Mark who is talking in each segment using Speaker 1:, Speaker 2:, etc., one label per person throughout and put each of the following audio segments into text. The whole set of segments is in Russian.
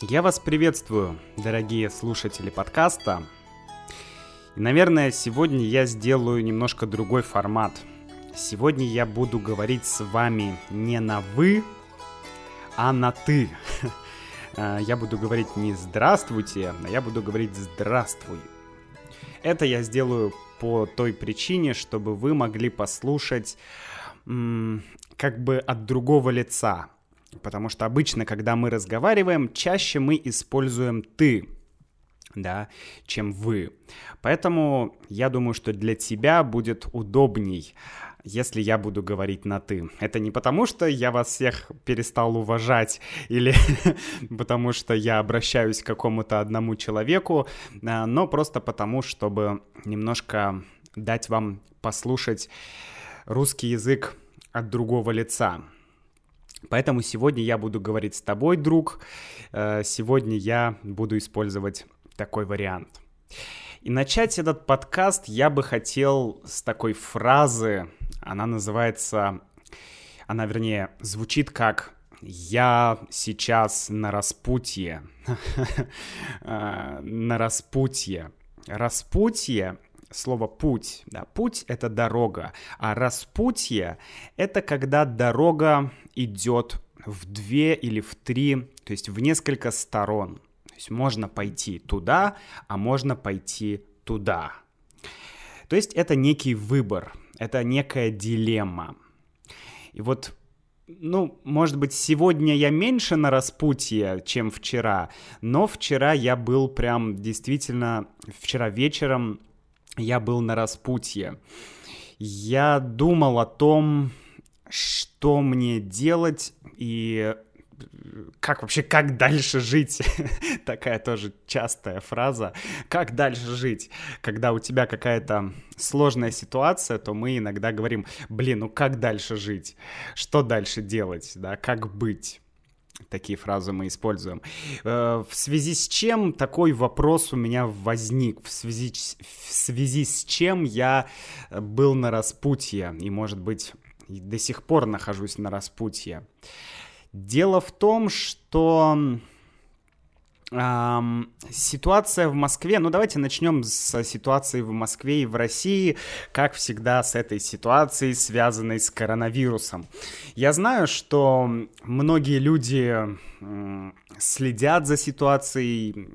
Speaker 1: Я вас приветствую, дорогие слушатели подкаста. И, наверное, сегодня я сделаю немножко другой формат. Сегодня я буду говорить с вами не на «вы», а на «ты». А, я буду говорить не «здравствуйте», а я буду говорить «здравствуй». Это я сделаю по той причине, чтобы вы могли послушать как бы от другого лица, Потому что обычно, когда мы разговариваем, чаще мы используем «ты», да, чем «вы». Поэтому я думаю, что для тебя будет удобней, если я буду говорить на «ты». Это не потому, что я вас всех перестал уважать или потому, что я обращаюсь к какому-то одному человеку, а, но просто потому, чтобы немножко дать вам послушать русский язык от другого лица. Поэтому сегодня я буду говорить с тобой, друг. Э, сегодня я буду использовать такой вариант. И начать этот подкаст я бы хотел с такой фразы. Она называется, она вернее звучит как «Я сейчас на распутье». Э, на распутье. Распутье слово путь. Да, путь — это дорога, а распутье — это когда дорога идет в две или в три, то есть в несколько сторон. То есть можно пойти туда, а можно пойти туда. То есть это некий выбор, это некая дилемма. И вот ну, может быть, сегодня я меньше на распутье, чем вчера, но вчера я был прям действительно, вчера вечером я был на распутье. Я думал о том, что мне делать и как вообще, как дальше жить? Такая тоже частая фраза. Как дальше жить? Когда у тебя какая-то сложная ситуация, то мы иногда говорим, блин, ну как дальше жить? Что дальше делать? Да, как быть? Такие фразы мы используем. Э, в связи с чем такой вопрос у меня возник? В связи, в связи с чем я был на распутье и, может быть, до сих пор нахожусь на распутье? Дело в том, что Эм, ситуация в Москве, ну давайте начнем с ситуации в Москве и в России, как всегда с этой ситуацией, связанной с коронавирусом. Я знаю, что многие люди э, следят за ситуацией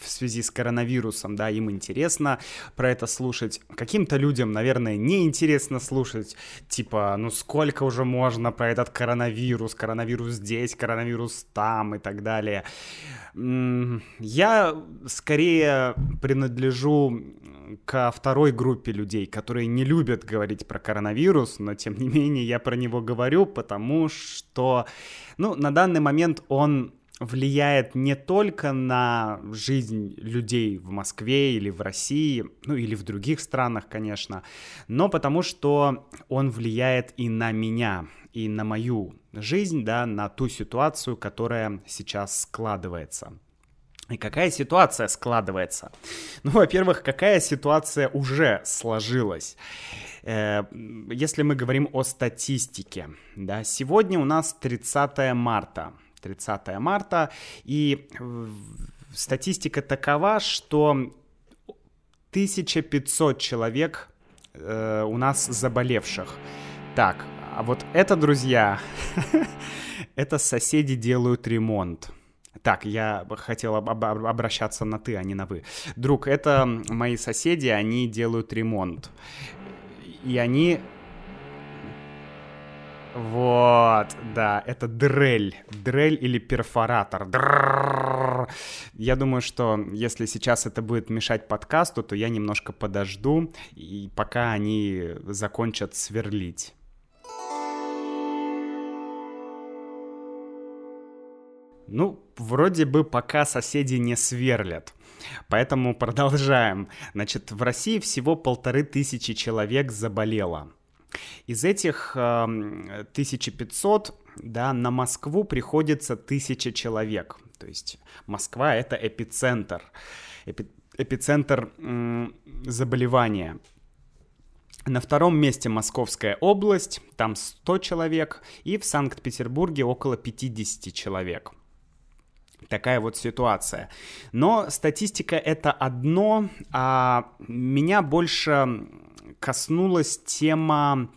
Speaker 1: в связи с коронавирусом, да, им интересно про это слушать. Каким-то людям, наверное, не интересно слушать, типа, ну сколько уже можно про этот коронавирус, коронавирус здесь, коронавирус там и так далее. Я скорее принадлежу ко второй группе людей, которые не любят говорить про коронавирус, но тем не менее я про него говорю, потому что, ну, на данный момент он влияет не только на жизнь людей в Москве или в России, ну или в других странах, конечно, но потому что он влияет и на меня, и на мою жизнь, да, на ту ситуацию, которая сейчас складывается. И какая ситуация складывается? Ну, во-первых, какая ситуация уже сложилась? Э, если мы говорим о статистике, да, сегодня у нас 30 марта – 30 марта. И э, статистика такова, что 1500 человек э, у нас заболевших. Так, а вот это, друзья, это соседи делают ремонт. Так, я хотел об- об- обращаться на ты, а не на вы. Друг, это мои соседи, они делают ремонт. И они вот, да, это дрель. Дрель или перфоратор. Дрррррр. Я думаю, что если сейчас это будет мешать подкасту, то я немножко подожду, и пока они закончат сверлить. Ну, вроде бы пока соседи не сверлят. Поэтому продолжаем. Значит, в России всего полторы тысячи человек заболело. Из этих э, 1500 да, на Москву приходится 1000 человек. То есть Москва — это эпицентр, эпи, эпицентр заболевания. На втором месте Московская область, там 100 человек, и в Санкт-Петербурге около 50 человек. Такая вот ситуация. Но статистика это одно, а меня больше коснулась тема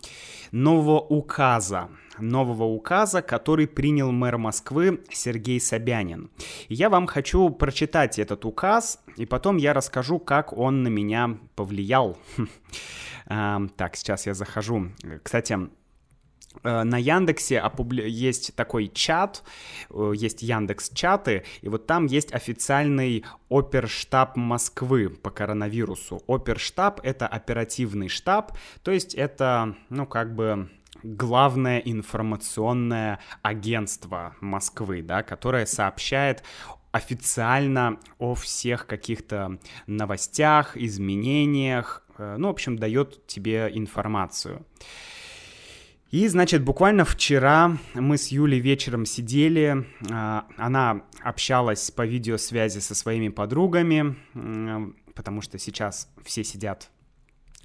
Speaker 1: нового указа нового указа, который принял мэр Москвы Сергей Собянин. Я вам хочу прочитать этот указ, и потом я расскажу, как он на меня повлиял. Так, сейчас я захожу. Кстати, на Яндексе есть такой чат, э, есть Яндекс чаты, и вот там есть официальный оперштаб Москвы по коронавирусу. Оперштаб — это оперативный штаб, то есть это, ну, как бы главное информационное агентство Москвы, да, которое сообщает официально о всех каких-то новостях, изменениях, э, ну, в общем, дает тебе информацию. И, значит, буквально вчера мы с Юлей вечером сидели, а, она общалась по видеосвязи со своими подругами, потому что сейчас все сидят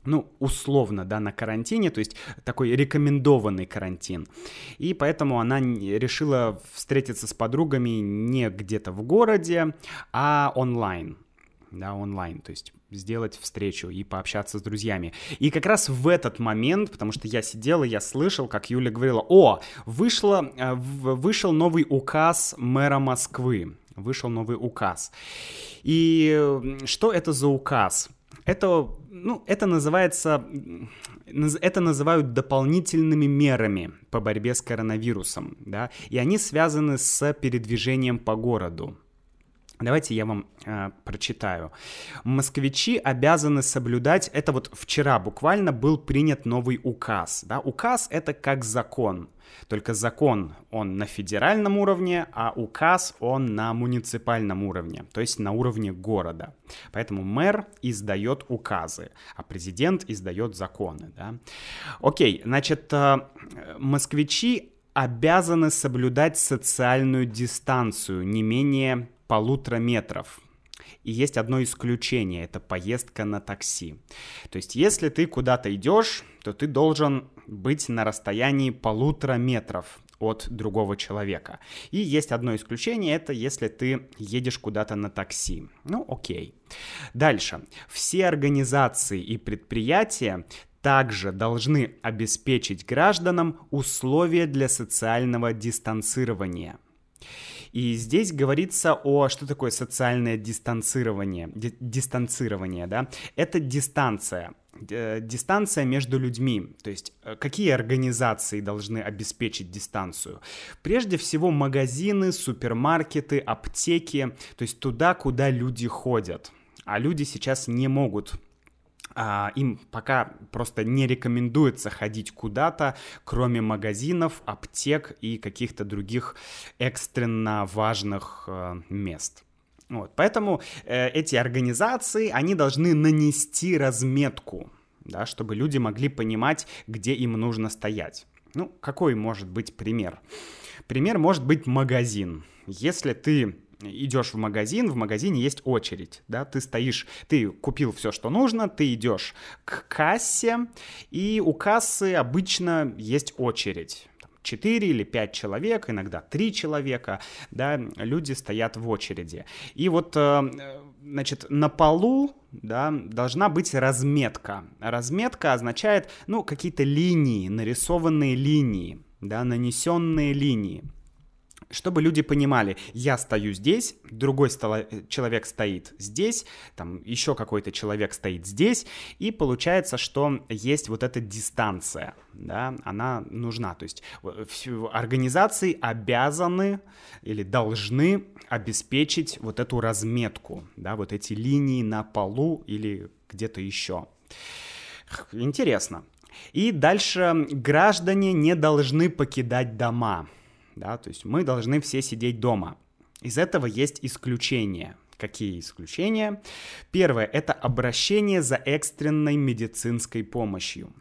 Speaker 1: ну, условно, да, на карантине, то есть такой рекомендованный карантин. И поэтому она решила встретиться с подругами не где-то в городе, а онлайн да, онлайн, то есть сделать встречу и пообщаться с друзьями. И как раз в этот момент, потому что я сидел и я слышал, как Юля говорила, о, вышло, э, вышел новый указ мэра Москвы, вышел новый указ. И что это за указ? Это, ну, это называется, это называют дополнительными мерами по борьбе с коронавирусом, да, и они связаны с передвижением по городу. Давайте я вам э, прочитаю. Москвичи обязаны соблюдать, это вот вчера буквально был принят новый указ. Да? Указ это как закон, только закон он на федеральном уровне, а указ он на муниципальном уровне, то есть на уровне города. Поэтому мэр издает указы, а президент издает законы. Да? Окей, значит, э, москвичи обязаны соблюдать социальную дистанцию не менее полутора метров. И есть одно исключение, это поездка на такси. То есть, если ты куда-то идешь, то ты должен быть на расстоянии полутора метров от другого человека. И есть одно исключение, это если ты едешь куда-то на такси. Ну, окей. Дальше. Все организации и предприятия также должны обеспечить гражданам условия для социального дистанцирования. И здесь говорится о, что такое социальное дистанцирование, ди- дистанцирование, да, это дистанция, э, дистанция между людьми, то есть э, какие организации должны обеспечить дистанцию? Прежде всего магазины, супермаркеты, аптеки, то есть туда, куда люди ходят. А люди сейчас не могут им пока просто не рекомендуется ходить куда-то, кроме магазинов, аптек и каких-то других экстренно важных э, мест. Вот, поэтому э, эти организации, они должны нанести разметку, да, чтобы люди могли понимать, где им нужно стоять. Ну, какой может быть пример? Пример может быть магазин. Если ты идешь в магазин, в магазине есть очередь, да, ты стоишь, ты купил все, что нужно, ты идешь к кассе, и у кассы обычно есть очередь. 4 или 5 человек, иногда 3 человека, да, люди стоят в очереди. И вот, э, значит, на полу, да, должна быть разметка. Разметка означает, ну, какие-то линии, нарисованные линии, да, нанесенные линии чтобы люди понимали, я стою здесь, другой столо- человек стоит здесь, там еще какой-то человек стоит здесь, и получается, что есть вот эта дистанция, да, она нужна. То есть организации обязаны или должны обеспечить вот эту разметку, да, вот эти линии на полу или где-то еще. Интересно. И дальше граждане не должны покидать дома да, то есть мы должны все сидеть дома. Из этого есть исключения. Какие исключения? Первое – это обращение за экстренной медицинской помощью.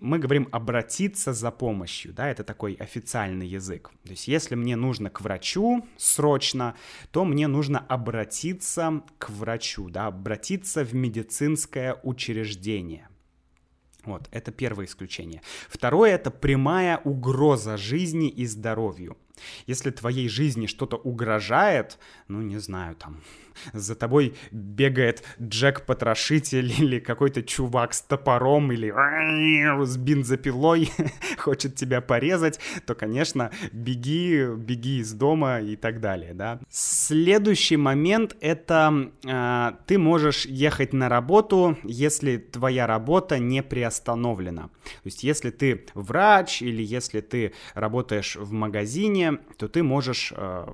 Speaker 1: Мы говорим обратиться за помощью, да, это такой официальный язык. То есть если мне нужно к врачу срочно, то мне нужно обратиться к врачу, да, обратиться в медицинское учреждение – вот, это первое исключение. Второе — это прямая угроза жизни и здоровью. Если твоей жизни что-то угрожает, ну, не знаю, там, за тобой бегает Джек-потрошитель или какой-то чувак с топором или с бензопилой хочет тебя порезать, то, конечно, беги, беги из дома и так далее, да. Следующий момент — это э, ты можешь ехать на работу, если твоя работа не приостановлена. То есть если ты врач или если ты работаешь в магазине, то ты можешь э,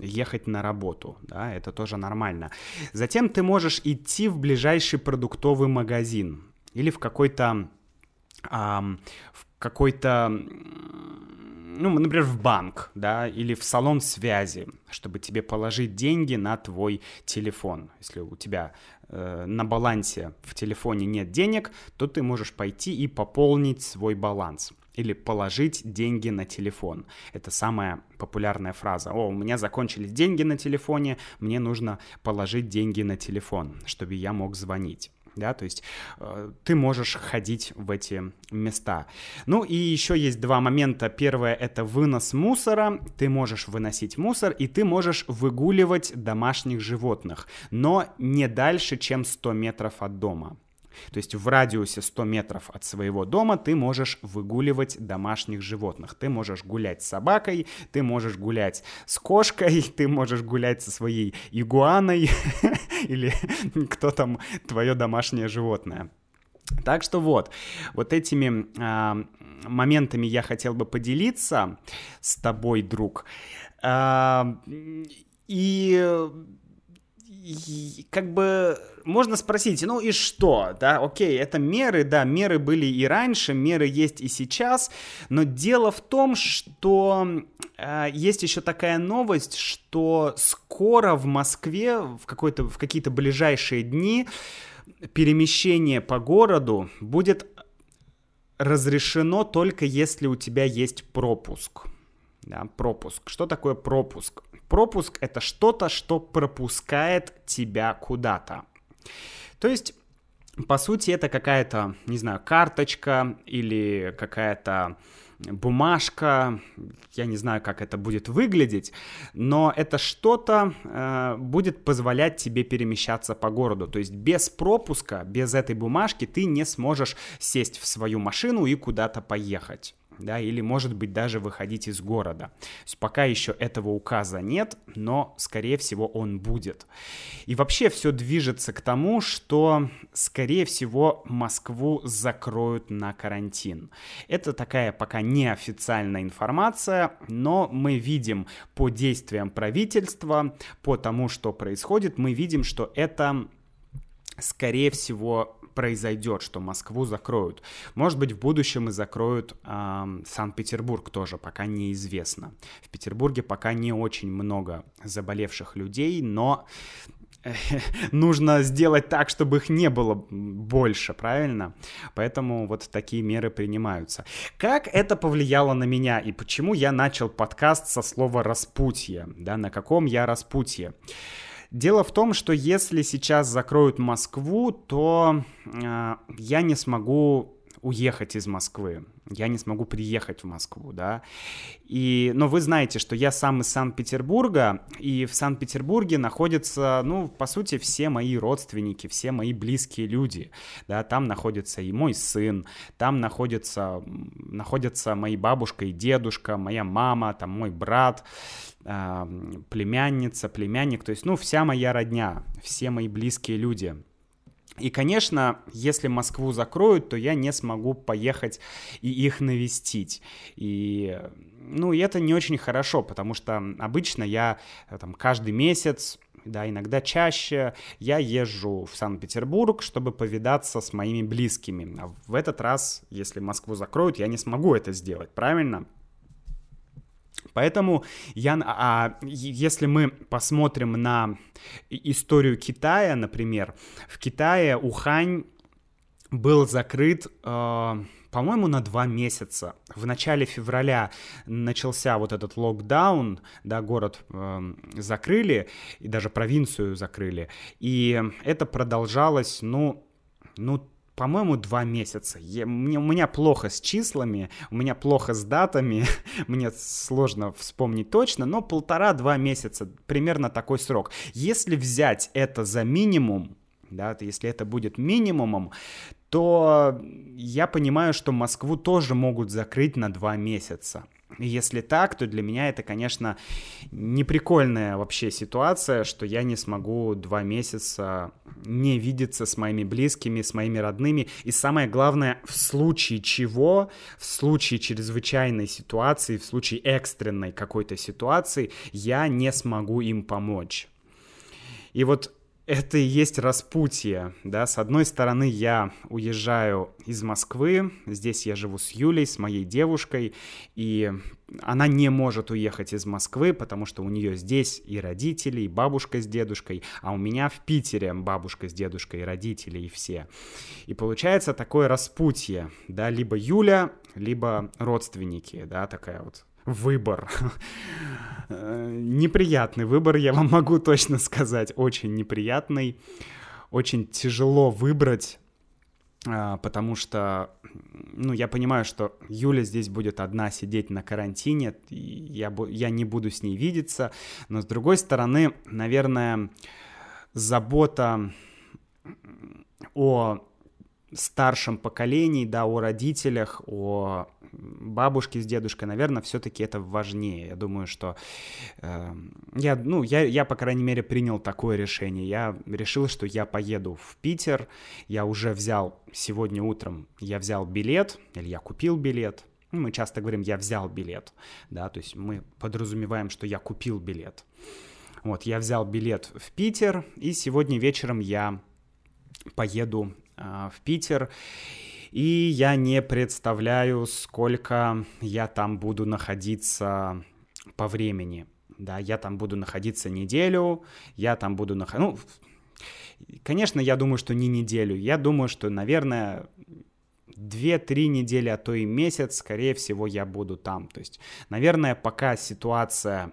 Speaker 1: ехать на работу, да, это тоже нормально. Затем ты можешь идти в ближайший продуктовый магазин или в какой-то в какой-то ну, например, в банк, да, или в салон связи, чтобы тебе положить деньги на твой телефон. Если у тебя э, на балансе в телефоне нет денег, то ты можешь пойти и пополнить свой баланс или положить деньги на телефон. Это самая популярная фраза. О, у меня закончились деньги на телефоне, мне нужно положить деньги на телефон, чтобы я мог звонить да, то есть э, ты можешь ходить в эти места. Ну и еще есть два момента. Первое — это вынос мусора. Ты можешь выносить мусор, и ты можешь выгуливать домашних животных, но не дальше, чем 100 метров от дома. То есть в радиусе 100 метров от своего дома ты можешь выгуливать домашних животных. Ты можешь гулять с собакой, ты можешь гулять с кошкой, ты можешь гулять со своей игуаной или кто там твое домашнее животное. Так что вот, вот этими э, моментами я хотел бы поделиться с тобой, друг. Э, и как бы можно спросить, ну и что, да, окей, это меры, да, меры были и раньше, меры есть и сейчас, но дело в том, что э, есть еще такая новость, что скоро в Москве в, какой-то, в какие-то ближайшие дни перемещение по городу будет разрешено только если у тебя есть пропуск. Да, пропуск. Что такое пропуск? Пропуск — это что-то, что пропускает тебя куда-то. То есть, по сути, это какая-то, не знаю, карточка или какая-то бумажка, я не знаю, как это будет выглядеть, но это что-то э, будет позволять тебе перемещаться по городу. То есть без пропуска, без этой бумажки ты не сможешь сесть в свою машину и куда-то поехать да, или, может быть, даже выходить из города. То есть пока еще этого указа нет, но, скорее всего, он будет. И вообще все движется к тому, что, скорее всего, Москву закроют на карантин. Это такая пока неофициальная информация, но мы видим по действиям правительства, по тому, что происходит, мы видим, что это скорее всего, произойдет, что Москву закроют. Может быть, в будущем и закроют э, Санкт-Петербург тоже, пока неизвестно. В Петербурге пока не очень много заболевших людей, но нужно сделать так, чтобы их не было больше, правильно? Поэтому вот такие меры принимаются. Как это повлияло на меня и почему я начал подкаст со слова «распутье», да, на каком я распутье? Дело в том, что если сейчас закроют Москву, то э, я не смогу уехать из Москвы, я не смогу приехать в Москву, да. И, но вы знаете, что я сам из Санкт-Петербурга, и в Санкт-Петербурге находятся, ну, по сути, все мои родственники, все мои близкие люди, да, там находится и мой сын, там находится, находятся мои бабушка и дедушка, моя мама, там мой брат, племянница, племянник, то есть, ну, вся моя родня, все мои близкие люди. И, конечно, если Москву закроют, то я не смогу поехать и их навестить. И, ну, и это не очень хорошо, потому что обычно я там каждый месяц да, иногда чаще я езжу в Санкт-Петербург, чтобы повидаться с моими близкими. А в этот раз, если Москву закроют, я не смогу это сделать, правильно? Поэтому я, а, если мы посмотрим на историю Китая, например, в Китае Ухань был закрыт, э, по-моему, на два месяца. В начале февраля начался вот этот локдаун, да, город э, закрыли, и даже провинцию закрыли. И это продолжалось, ну, ну, по-моему, два месяца. Я, мне, у меня плохо с числами, у меня плохо с датами, мне сложно вспомнить точно, но полтора-два месяца, примерно такой срок. Если взять это за минимум, да, если это будет минимумом, то я понимаю, что Москву тоже могут закрыть на два месяца. Если так, то для меня это, конечно, неприкольная вообще ситуация, что я не смогу два месяца не видеться с моими близкими, с моими родными. И самое главное, в случае чего, в случае чрезвычайной ситуации, в случае экстренной какой-то ситуации, я не смогу им помочь. И вот это и есть распутье, да, с одной стороны я уезжаю из Москвы, здесь я живу с Юлей, с моей девушкой, и она не может уехать из Москвы, потому что у нее здесь и родители, и бабушка с дедушкой, а у меня в Питере бабушка с дедушкой, и родители, и все. И получается такое распутье, да, либо Юля, либо родственники, да, такая вот выбор. Неприятный выбор, я вам могу точно сказать, очень неприятный. Очень тяжело выбрать, а, потому что, ну, я понимаю, что Юля здесь будет одна сидеть на карантине, я, я не буду с ней видеться, но с другой стороны, наверное, забота о старшем поколении, да, о родителях, о бабушки с дедушкой, наверное, все-таки это важнее. Я думаю, что э, я, ну, я, я, по крайней мере, принял такое решение. Я решил, что я поеду в Питер. Я уже взял сегодня утром, я взял билет, или я купил билет. Ну, мы часто говорим, я взял билет, да, то есть мы подразумеваем, что я купил билет. Вот, я взял билет в Питер, и сегодня вечером я поеду в Питер и я не представляю, сколько я там буду находиться по времени. Да, я там буду находиться неделю, я там буду находиться... Ну, конечно, я думаю, что не неделю. Я думаю, что, наверное, 2-3 недели, а то и месяц, скорее всего, я буду там. То есть, наверное, пока ситуация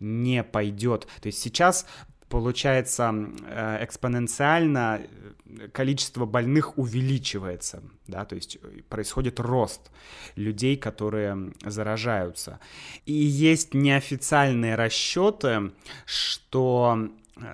Speaker 1: не пойдет. То есть сейчас получается э, экспоненциально э, количество больных увеличивается, да, то есть э, происходит рост людей, которые заражаются. И есть неофициальные расчеты, что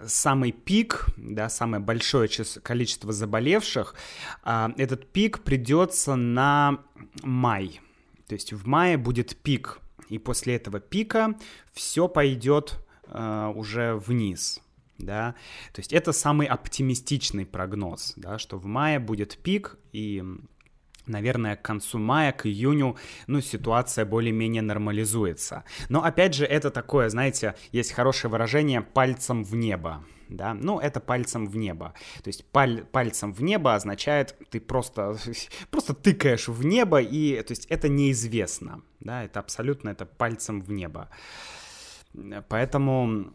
Speaker 1: самый пик, да, самое большое количество заболевших, а, этот пик придется на май. То есть в мае будет пик, и после этого пика все пойдет уже вниз да, то есть это самый оптимистичный прогноз, да, что в мае будет пик и наверное, к концу мая, к июню, ну, ситуация более-менее нормализуется. Но, опять же, это такое, знаете, есть хорошее выражение «пальцем в небо», да, ну, это пальцем в небо. То есть паль, пальцем в небо означает, ты просто, просто тыкаешь в небо, и, то есть это неизвестно, да, это абсолютно, это пальцем в небо. Поэтому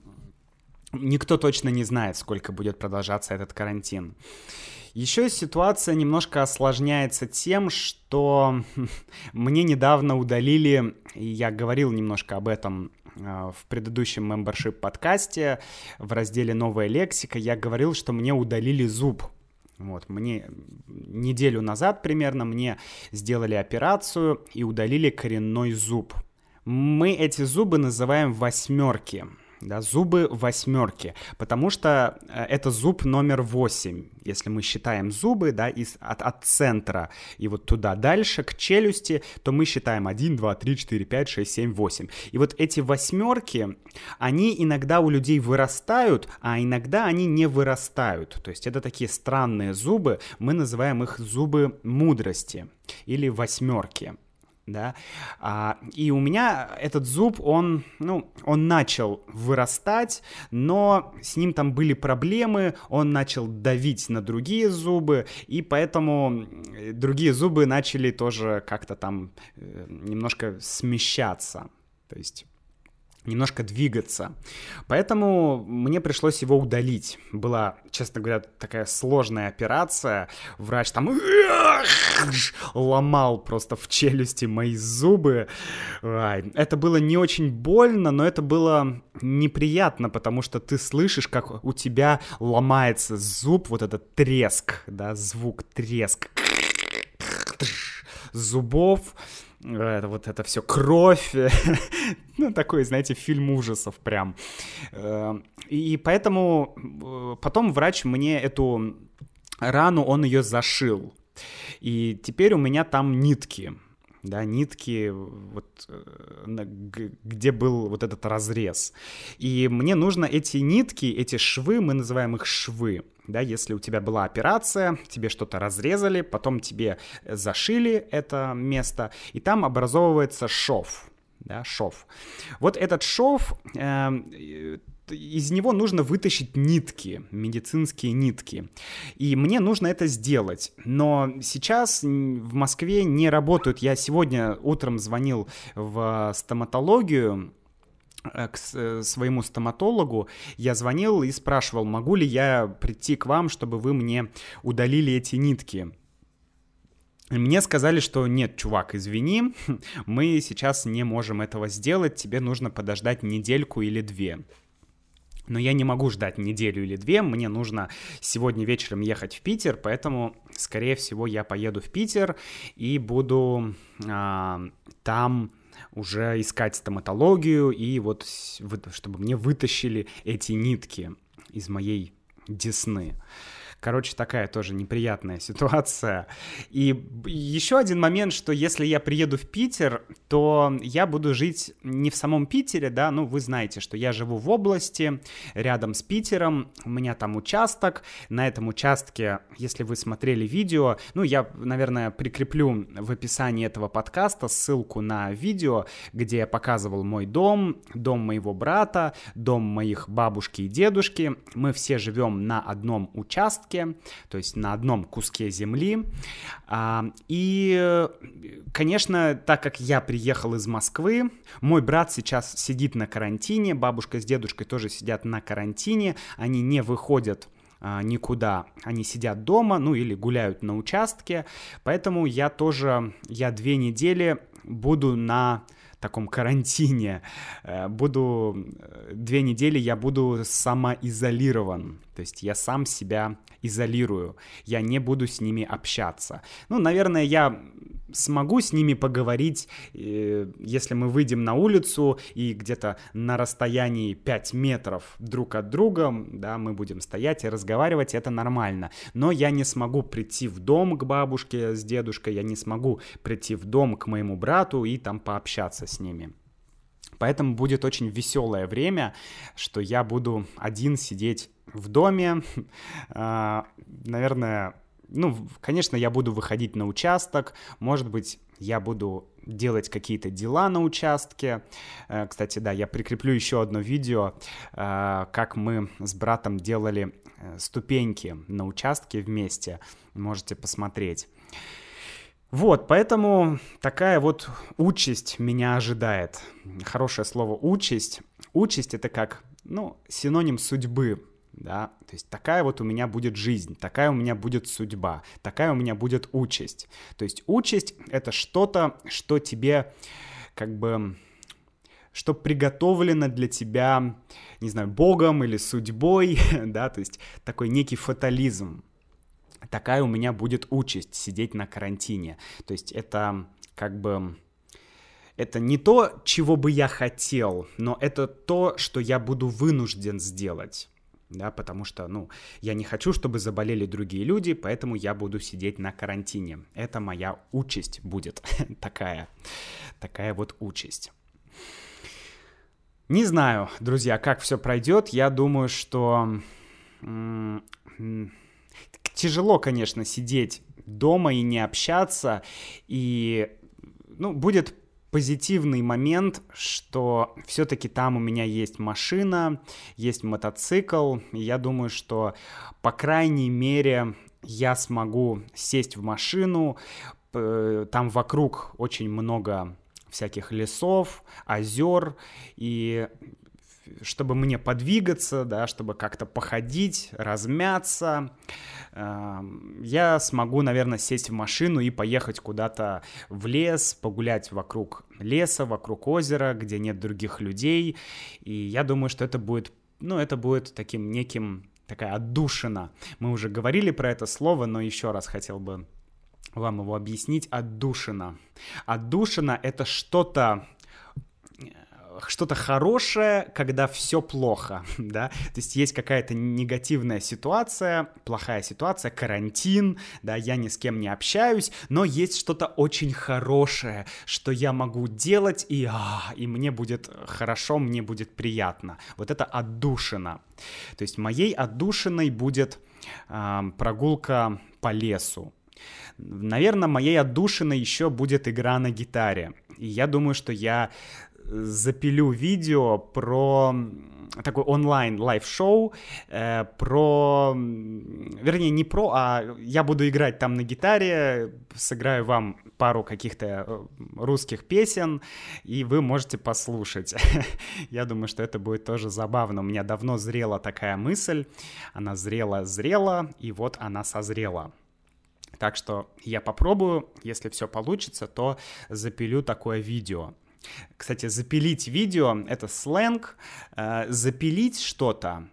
Speaker 1: никто точно не знает, сколько будет продолжаться этот карантин. Еще ситуация немножко осложняется тем, что мне недавно удалили, и я говорил немножко об этом а, в предыдущем membership подкасте в разделе «Новая лексика», я говорил, что мне удалили зуб. Вот, мне неделю назад примерно мне сделали операцию и удалили коренной зуб. Мы эти зубы называем восьмерки да, зубы восьмерки, потому что э, это зуб номер восемь, если мы считаем зубы, да, из, от, от центра и вот туда дальше, к челюсти, то мы считаем 1, 2, 3, 4, 5, 6, 7, 8. И вот эти восьмерки, они иногда у людей вырастают, а иногда они не вырастают. То есть это такие странные зубы, мы называем их зубы мудрости или восьмерки да, а, и у меня этот зуб, он, ну, он начал вырастать, но с ним там были проблемы, он начал давить на другие зубы, и поэтому другие зубы начали тоже как-то там э, немножко смещаться, то есть немножко двигаться. Поэтому мне пришлось его удалить. Была, честно говоря, такая сложная операция. Врач там ломал просто в челюсти мои зубы. Это было не очень больно, но это было неприятно, потому что ты слышишь, как у тебя ломается зуб, вот этот треск, да, звук треск зубов это вот это все кровь, ну такой, знаете, фильм ужасов прям. Э, и поэтому э, потом врач мне эту рану, он ее зашил. И теперь у меня там нитки да, нитки, вот, э, где был вот этот разрез. И мне нужно эти нитки, эти швы, мы называем их швы, да, если у тебя была операция, тебе что-то разрезали, потом тебе зашили это место, и там образовывается шов, да, шов. Вот этот шов, э, из него нужно вытащить нитки, медицинские нитки. И мне нужно это сделать. Но сейчас в Москве не работают. Я сегодня утром звонил в стоматологию, э, к э, своему стоматологу, я звонил и спрашивал, могу ли я прийти к вам, чтобы вы мне удалили эти нитки. Мне сказали, что нет, чувак, извини, мы сейчас не можем этого сделать, тебе нужно подождать недельку или две. Но я не могу ждать неделю или две, мне нужно сегодня вечером ехать в Питер, поэтому, скорее всего, я поеду в Питер и буду а, там уже искать стоматологию и вот чтобы мне вытащили эти нитки из моей десны. Короче, такая тоже неприятная ситуация. И еще один момент, что если я приеду в Питер, то я буду жить не в самом Питере, да, ну вы знаете, что я живу в области, рядом с Питером, у меня там участок, на этом участке, если вы смотрели видео, ну я, наверное, прикреплю в описании этого подкаста ссылку на видео, где я показывал мой дом, дом моего брата, дом моих бабушки и дедушки, мы все живем на одном участке, участке, то есть на одном куске земли. А, и, конечно, так как я приехал из Москвы, мой брат сейчас сидит на карантине, бабушка с дедушкой тоже сидят на карантине, они не выходят а, никуда. Они сидят дома, ну или гуляют на участке. Поэтому я тоже, я две недели буду на таком карантине. Э, буду э, две недели я буду самоизолирован. То есть я сам себя изолирую. Я не буду с ними общаться. Ну, наверное, я смогу с ними поговорить, э, если мы выйдем на улицу и где-то на расстоянии 5 метров друг от друга, да, мы будем стоять и разговаривать, это нормально. Но я не смогу прийти в дом к бабушке с дедушкой, я не смогу прийти в дом к моему брату и там пообщаться с ними. Поэтому будет очень веселое время, что я буду один сидеть в доме. А, наверное, ну, конечно, я буду выходить на участок, может быть, я буду делать какие-то дела на участке. Э, кстати, да, я прикреплю еще одно видео, э, как мы с братом делали э, ступеньки на участке вместе. Можете посмотреть. Вот, поэтому такая вот участь меня ожидает. Хорошее слово участь. Участь это как, ну, синоним судьбы, да, то есть такая вот у меня будет жизнь, такая у меня будет судьба, такая у меня будет участь. То есть участь — это что-то, что тебе как бы что приготовлено для тебя, не знаю, Богом или судьбой, да, то есть такой некий фатализм. Такая у меня будет участь сидеть на карантине. То есть это как бы это не то, чего бы я хотел, но это то, что я буду вынужден сделать да, потому что, ну, я не хочу, чтобы заболели другие люди, поэтому я буду сидеть на карантине. Это моя участь будет такая, такая вот участь. Не знаю, друзья, как все пройдет. Я думаю, что тяжело, конечно, сидеть дома и не общаться. И ну, будет позитивный момент, что все-таки там у меня есть машина, есть мотоцикл. И я думаю, что по крайней мере я смогу сесть в машину. Там вокруг очень много всяких лесов, озер и чтобы мне подвигаться, да, чтобы как-то походить, размяться, эм, я смогу, наверное, сесть в машину и поехать куда-то в лес, погулять вокруг леса, вокруг озера, где нет других людей. И я думаю, что это будет, ну, это будет таким неким такая отдушина. Мы уже говорили про это слово, но еще раз хотел бы вам его объяснить. Отдушина. Отдушина — это что-то что-то хорошее, когда все плохо, да, то есть есть какая-то негативная ситуация, плохая ситуация, карантин, да, я ни с кем не общаюсь, но есть что-то очень хорошее, что я могу делать, и, а, и мне будет хорошо, мне будет приятно. Вот это отдушина. То есть моей отдушиной будет э, прогулка по лесу, Наверное, моей отдушиной еще будет игра на гитаре. И я думаю, что я запилю видео про такой онлайн live-шоу э, про, вернее, не про, а я буду играть там на гитаре, сыграю вам пару каких-то э, русских песен, и вы можете послушать. я думаю, что это будет тоже забавно. У меня давно зрела такая мысль, она зрела-зрела, и вот она созрела. Так что я попробую, если все получится, то запилю такое видео. Кстати, запилить видео — это сленг. Э, запилить что-то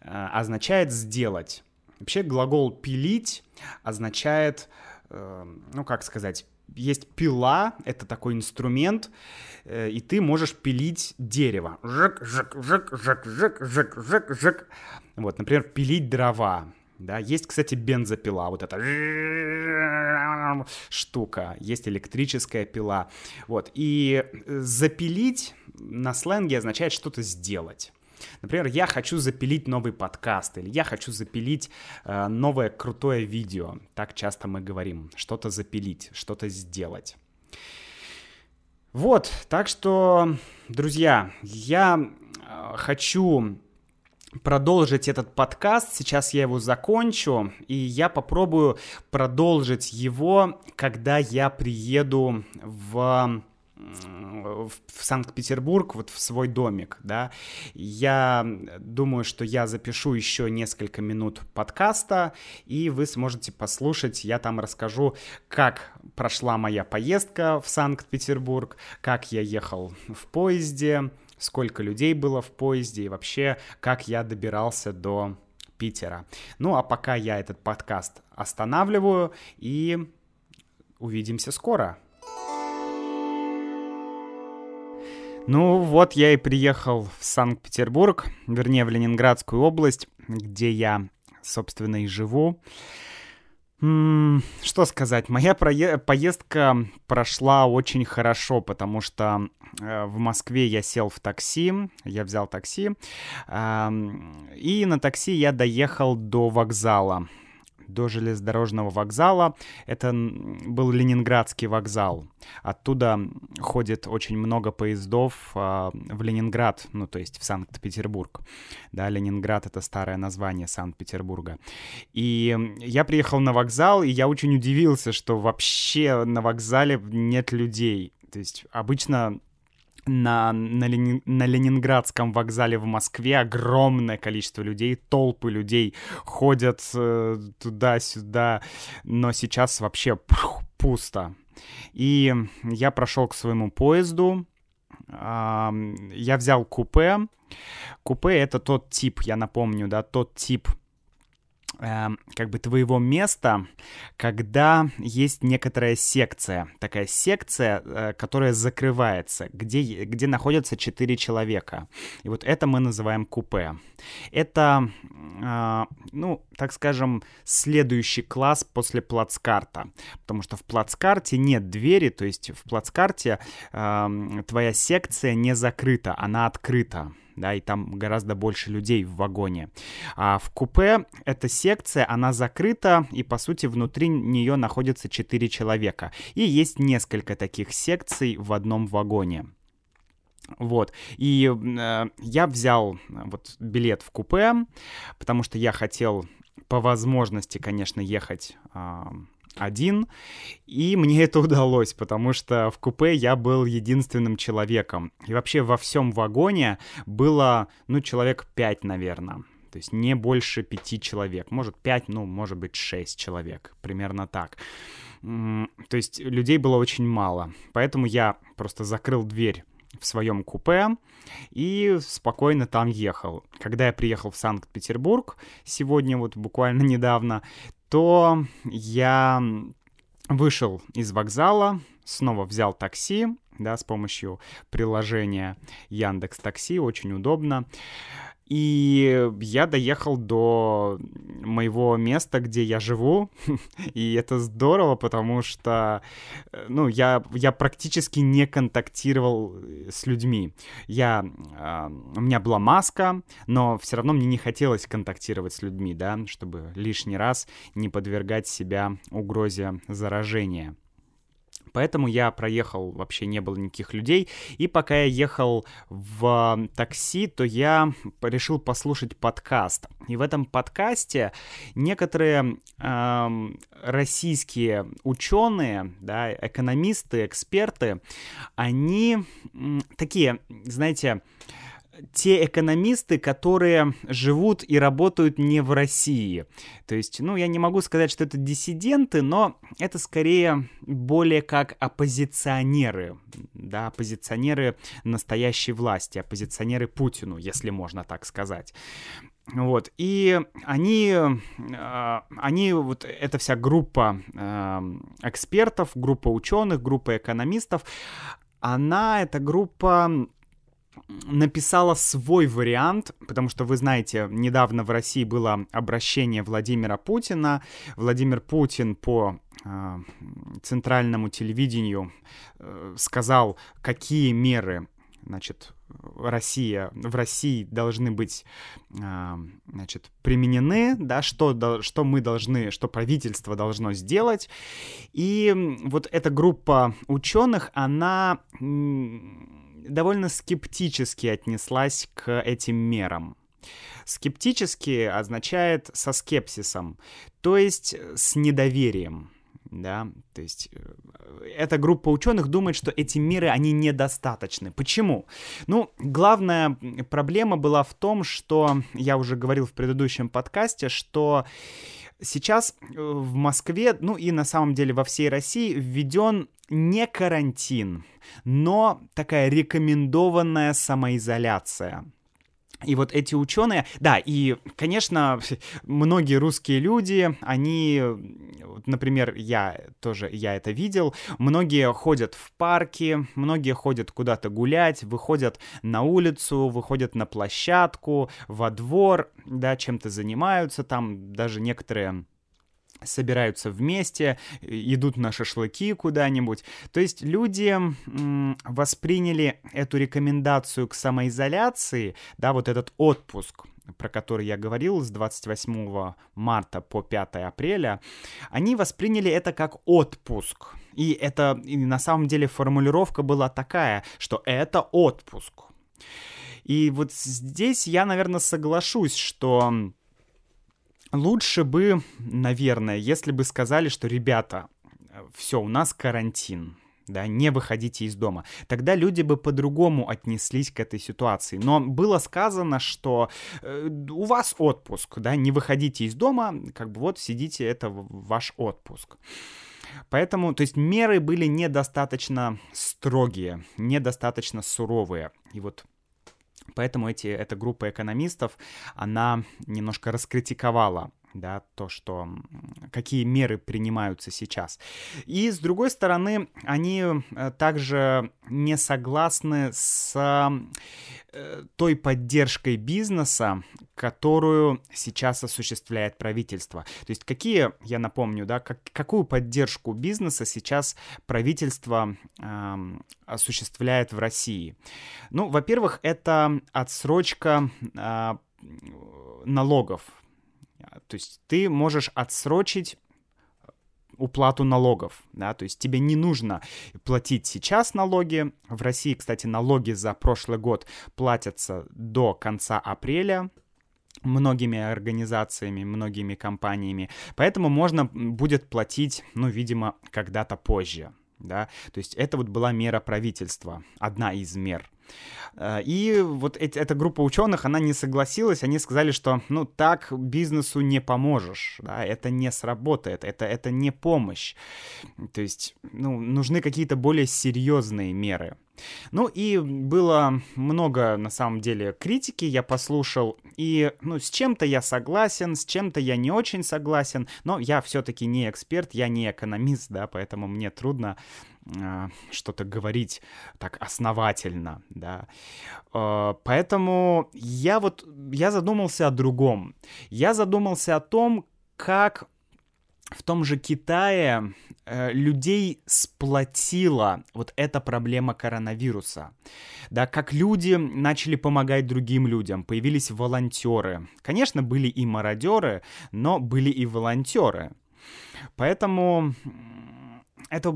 Speaker 1: э, означает сделать. Вообще глагол «пилить» означает, э, ну как сказать, есть пила, это такой инструмент, и ты можешь пилить дерево. Жик, жик, жик, жик, жик, жик, жик, жик. Вот, например, пилить дрова. Да, есть, кстати, бензопила, вот эта штука, есть электрическая пила, вот, и запилить на сленге означает что-то сделать. Например, я хочу запилить новый подкаст, или я хочу запилить э, новое крутое видео. Так часто мы говорим, что-то запилить, что-то сделать. Вот, так что, друзья, я э, хочу продолжить этот подкаст. Сейчас я его закончу, и я попробую продолжить его, когда я приеду в в Санкт-Петербург, вот в свой домик, да. Я думаю, что я запишу еще несколько минут подкаста, и вы сможете послушать, я там расскажу, как прошла моя поездка в Санкт-Петербург, как я ехал в поезде, сколько людей было в поезде и вообще, как я добирался до Питера. Ну а пока я этот подкаст останавливаю и увидимся скоро. Ну вот я и приехал в Санкт-Петербург, вернее в Ленинградскую область, где я, собственно, и живу. Что сказать, моя поездка прошла очень хорошо, потому что э, в Москве я сел в такси, я взял такси, и на такси я доехал до вокзала до железнодорожного вокзала. Это был Ленинградский вокзал. Оттуда ходит очень много поездов а, в Ленинград, ну то есть в Санкт-Петербург. Да, Ленинград — это старое название Санкт-Петербурга. И я приехал на вокзал, и я очень удивился, что вообще на вокзале нет людей. То есть обычно на, на, Лени... на Ленинградском вокзале в Москве огромное количество людей, толпы людей ходят э, туда-сюда, но сейчас вообще пусто. И я прошел к своему поезду, э, я взял купе. Купе — это тот тип, я напомню, да, тот тип э, как бы твоего места, когда есть некоторая секция, такая секция, э, которая закрывается, где, где находятся четыре человека. И вот это мы называем купе. Это, э, ну, так скажем, следующий класс после плацкарта, потому что в плацкарте нет двери, то есть в плацкарте э, твоя секция не закрыта, она открыта да, и там гораздо больше людей в вагоне. А в купе эта секция, она закрыта, и, по сути, внутри нее находится 4 человека. И есть несколько таких секций в одном вагоне. Вот. И э, я взял э, вот билет в купе, потому что я хотел по возможности, конечно, ехать э, один, и мне это удалось, потому что в купе я был единственным человеком. И вообще во всем вагоне было, ну, человек пять, наверное. То есть не больше пяти человек. Может, пять, ну, может быть, шесть человек. Примерно так. То есть людей было очень мало. Поэтому я просто закрыл дверь в своем купе и спокойно там ехал. Когда я приехал в Санкт-Петербург сегодня, вот буквально недавно, то я вышел из вокзала, снова взял такси, да, с помощью приложения Яндекс Такси, очень удобно. И я доехал до моего места, где я живу, и это здорово, потому что, э, ну, я, я практически не контактировал э, с людьми. Я, э, у меня была маска, но все равно мне не хотелось контактировать с людьми, да, чтобы лишний раз не подвергать себя угрозе заражения. Поэтому я проехал, вообще не было никаких людей. И пока я ехал в такси, то я решил послушать подкаст. И в этом подкасте некоторые э, российские ученые, да, экономисты, эксперты, они э, такие, знаете, те экономисты, которые живут и работают не в России. То есть, ну, я не могу сказать, что это диссиденты, но это скорее более как оппозиционеры, да, оппозиционеры настоящей власти, оппозиционеры Путину, если можно так сказать. Вот, и они, э, они, вот эта вся группа э, экспертов, группа ученых, группа экономистов, она, эта группа написала свой вариант, потому что вы знаете, недавно в России было обращение Владимира Путина. Владимир Путин по э, центральному телевидению э, сказал, какие меры, значит, Россия, в России должны быть, э, значит, применены, да, что, что мы должны, что правительство должно сделать. И вот эта группа ученых, она довольно скептически отнеслась к этим мерам. Скептически означает со скепсисом, то есть с недоверием. Да, то есть э, эта группа ученых думает, что эти меры, они недостаточны. Почему? Ну, главная проблема была в том, что, я уже говорил в предыдущем подкасте, что сейчас э, в Москве, ну и на самом деле во всей России введен не карантин, но такая рекомендованная самоизоляция. И вот эти ученые, да, и, конечно, многие русские люди, они, например, я тоже, я это видел, многие ходят в парки, многие ходят куда-то гулять, выходят на улицу, выходят на площадку, во двор, да, чем-то занимаются, там даже некоторые собираются вместе, идут на шашлыки куда-нибудь. То есть люди восприняли эту рекомендацию к самоизоляции, да, вот этот отпуск, про который я говорил, с 28 марта по 5 апреля, они восприняли это как отпуск. И это и на самом деле формулировка была такая, что это отпуск. И вот здесь я, наверное, соглашусь, что Лучше бы, наверное, если бы сказали, что, ребята, все, у нас карантин, да, не выходите из дома. Тогда люди бы по-другому отнеслись к этой ситуации. Но было сказано, что э, у вас отпуск, да, не выходите из дома, как бы вот сидите, это ваш отпуск. Поэтому, то есть меры были недостаточно строгие, недостаточно суровые. И вот Поэтому эти, эта группа экономистов, она немножко раскритиковала да, то, что какие меры принимаются сейчас. И с другой стороны, они э, также не согласны с э, той поддержкой бизнеса, которую сейчас осуществляет правительство. То есть какие, я напомню, да, как, какую поддержку бизнеса сейчас правительство э, осуществляет в России? Ну, во-первых, это отсрочка э, налогов. То есть ты можешь отсрочить уплату налогов, да, то есть тебе не нужно платить сейчас налоги. В России, кстати, налоги за прошлый год платятся до конца апреля, многими организациями, многими компаниями. Поэтому можно будет платить, ну, видимо, когда-то позже. Да? То есть это вот была мера правительства, одна из мер. Э, и вот эти, эта группа ученых, она не согласилась, они сказали, что, ну, так бизнесу не поможешь, да, это не сработает, это, это не помощь. То есть, ну, нужны какие-то более серьезные меры. Ну и было много, на самом деле, критики, я послушал, и, ну, с чем-то я согласен, с чем-то я не очень согласен, но я все-таки не эксперт, я не экономист, да, поэтому мне трудно что-то говорить так основательно, да. Э, поэтому я вот, я задумался о другом. Я задумался о том, как в том же Китае э, людей сплотила вот эта проблема коронавируса. Да, как люди начали помогать другим людям, появились волонтеры. Конечно, были и мародеры, но были и волонтеры. Поэтому это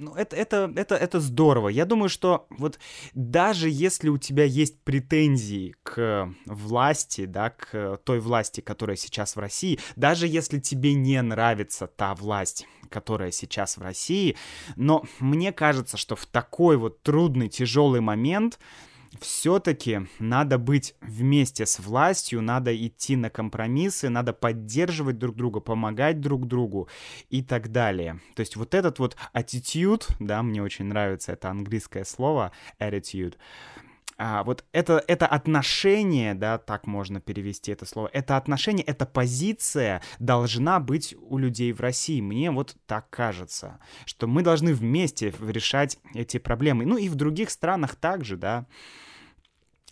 Speaker 1: ну, это, это, это, это здорово. Я думаю, что вот даже если у тебя есть претензии к власти, да, к той власти, которая сейчас в России, даже если тебе не нравится та власть, которая сейчас в России, но мне кажется, что в такой вот трудный, тяжелый момент все-таки надо быть вместе с властью, надо идти на компромиссы, надо поддерживать друг друга, помогать друг другу и так далее. То есть вот этот вот attitude, да, мне очень нравится это английское слово, attitude, а, вот это, это отношение, да, так можно перевести это слово, это отношение, эта позиция должна быть у людей в России. Мне вот так кажется, что мы должны вместе решать эти проблемы. Ну и в других странах также, да.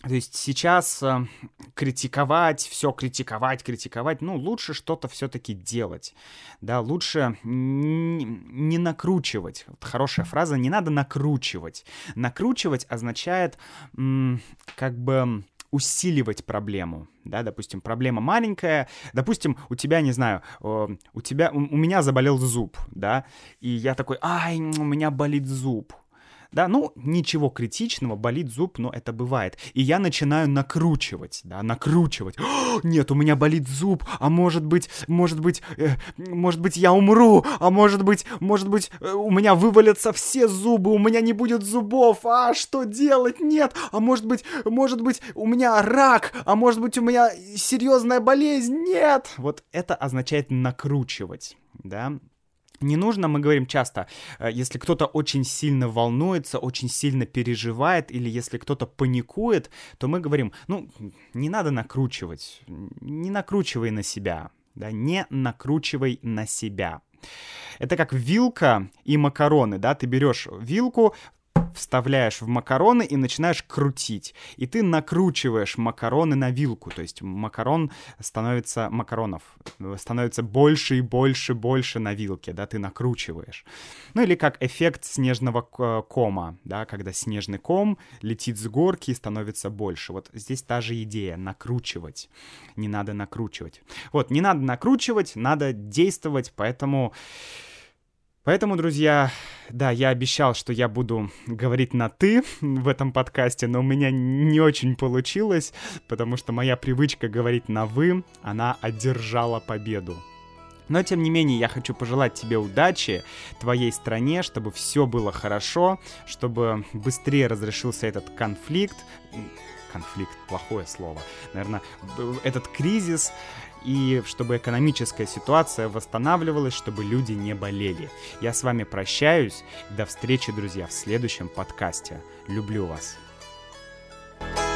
Speaker 1: То есть сейчас э, критиковать, все критиковать, критиковать, ну, лучше что-то все-таки делать, да, лучше не накручивать. Вот хорошая фраза, не надо накручивать. Накручивать означает как бы усиливать проблему, да, допустим, проблема маленькая, допустим, у тебя, не знаю, у тебя, у меня заболел зуб, да, и я такой, ай, у меня болит зуб, да, ну, ничего критичного, болит зуб, но это бывает. И я начинаю накручивать, да, накручивать. О, нет, у меня болит зуб, а может быть, может быть, э, может быть, я умру, а может быть, может быть, э, у меня вывалятся все зубы, у меня не будет зубов, а что делать? Нет, а может быть, может быть, у меня рак, а может быть, у меня серьезная болезнь? Нет! Вот это означает накручивать, да, не нужно, мы говорим часто, э, если кто-то очень сильно волнуется, очень сильно переживает, или если кто-то паникует, то мы говорим, ну, не надо накручивать, не накручивай на себя, да, не накручивай на себя. Это как вилка и макароны, да, ты берешь вилку, вставляешь в макароны и начинаешь крутить. И ты накручиваешь макароны на вилку. То есть макарон становится, макаронов становится больше и больше, больше на вилке, да, ты накручиваешь. Ну или как эффект снежного кома, да, когда снежный ком летит с горки и становится больше. Вот здесь та же идея, накручивать. Не надо накручивать. Вот, не надо накручивать, надо действовать, поэтому... Поэтому, друзья, да, я обещал, что я буду говорить на «ты» в этом подкасте, но у меня не очень получилось, потому что моя привычка говорить на «вы», она одержала победу. Но, тем не менее, я хочу пожелать тебе удачи, твоей стране, чтобы все было хорошо, чтобы быстрее разрешился этот конфликт. Конфликт, плохое слово. Наверное, этот кризис, и чтобы экономическая ситуация восстанавливалась, чтобы люди не болели. Я с вами прощаюсь. До встречи, друзья, в следующем подкасте. Люблю вас. thank you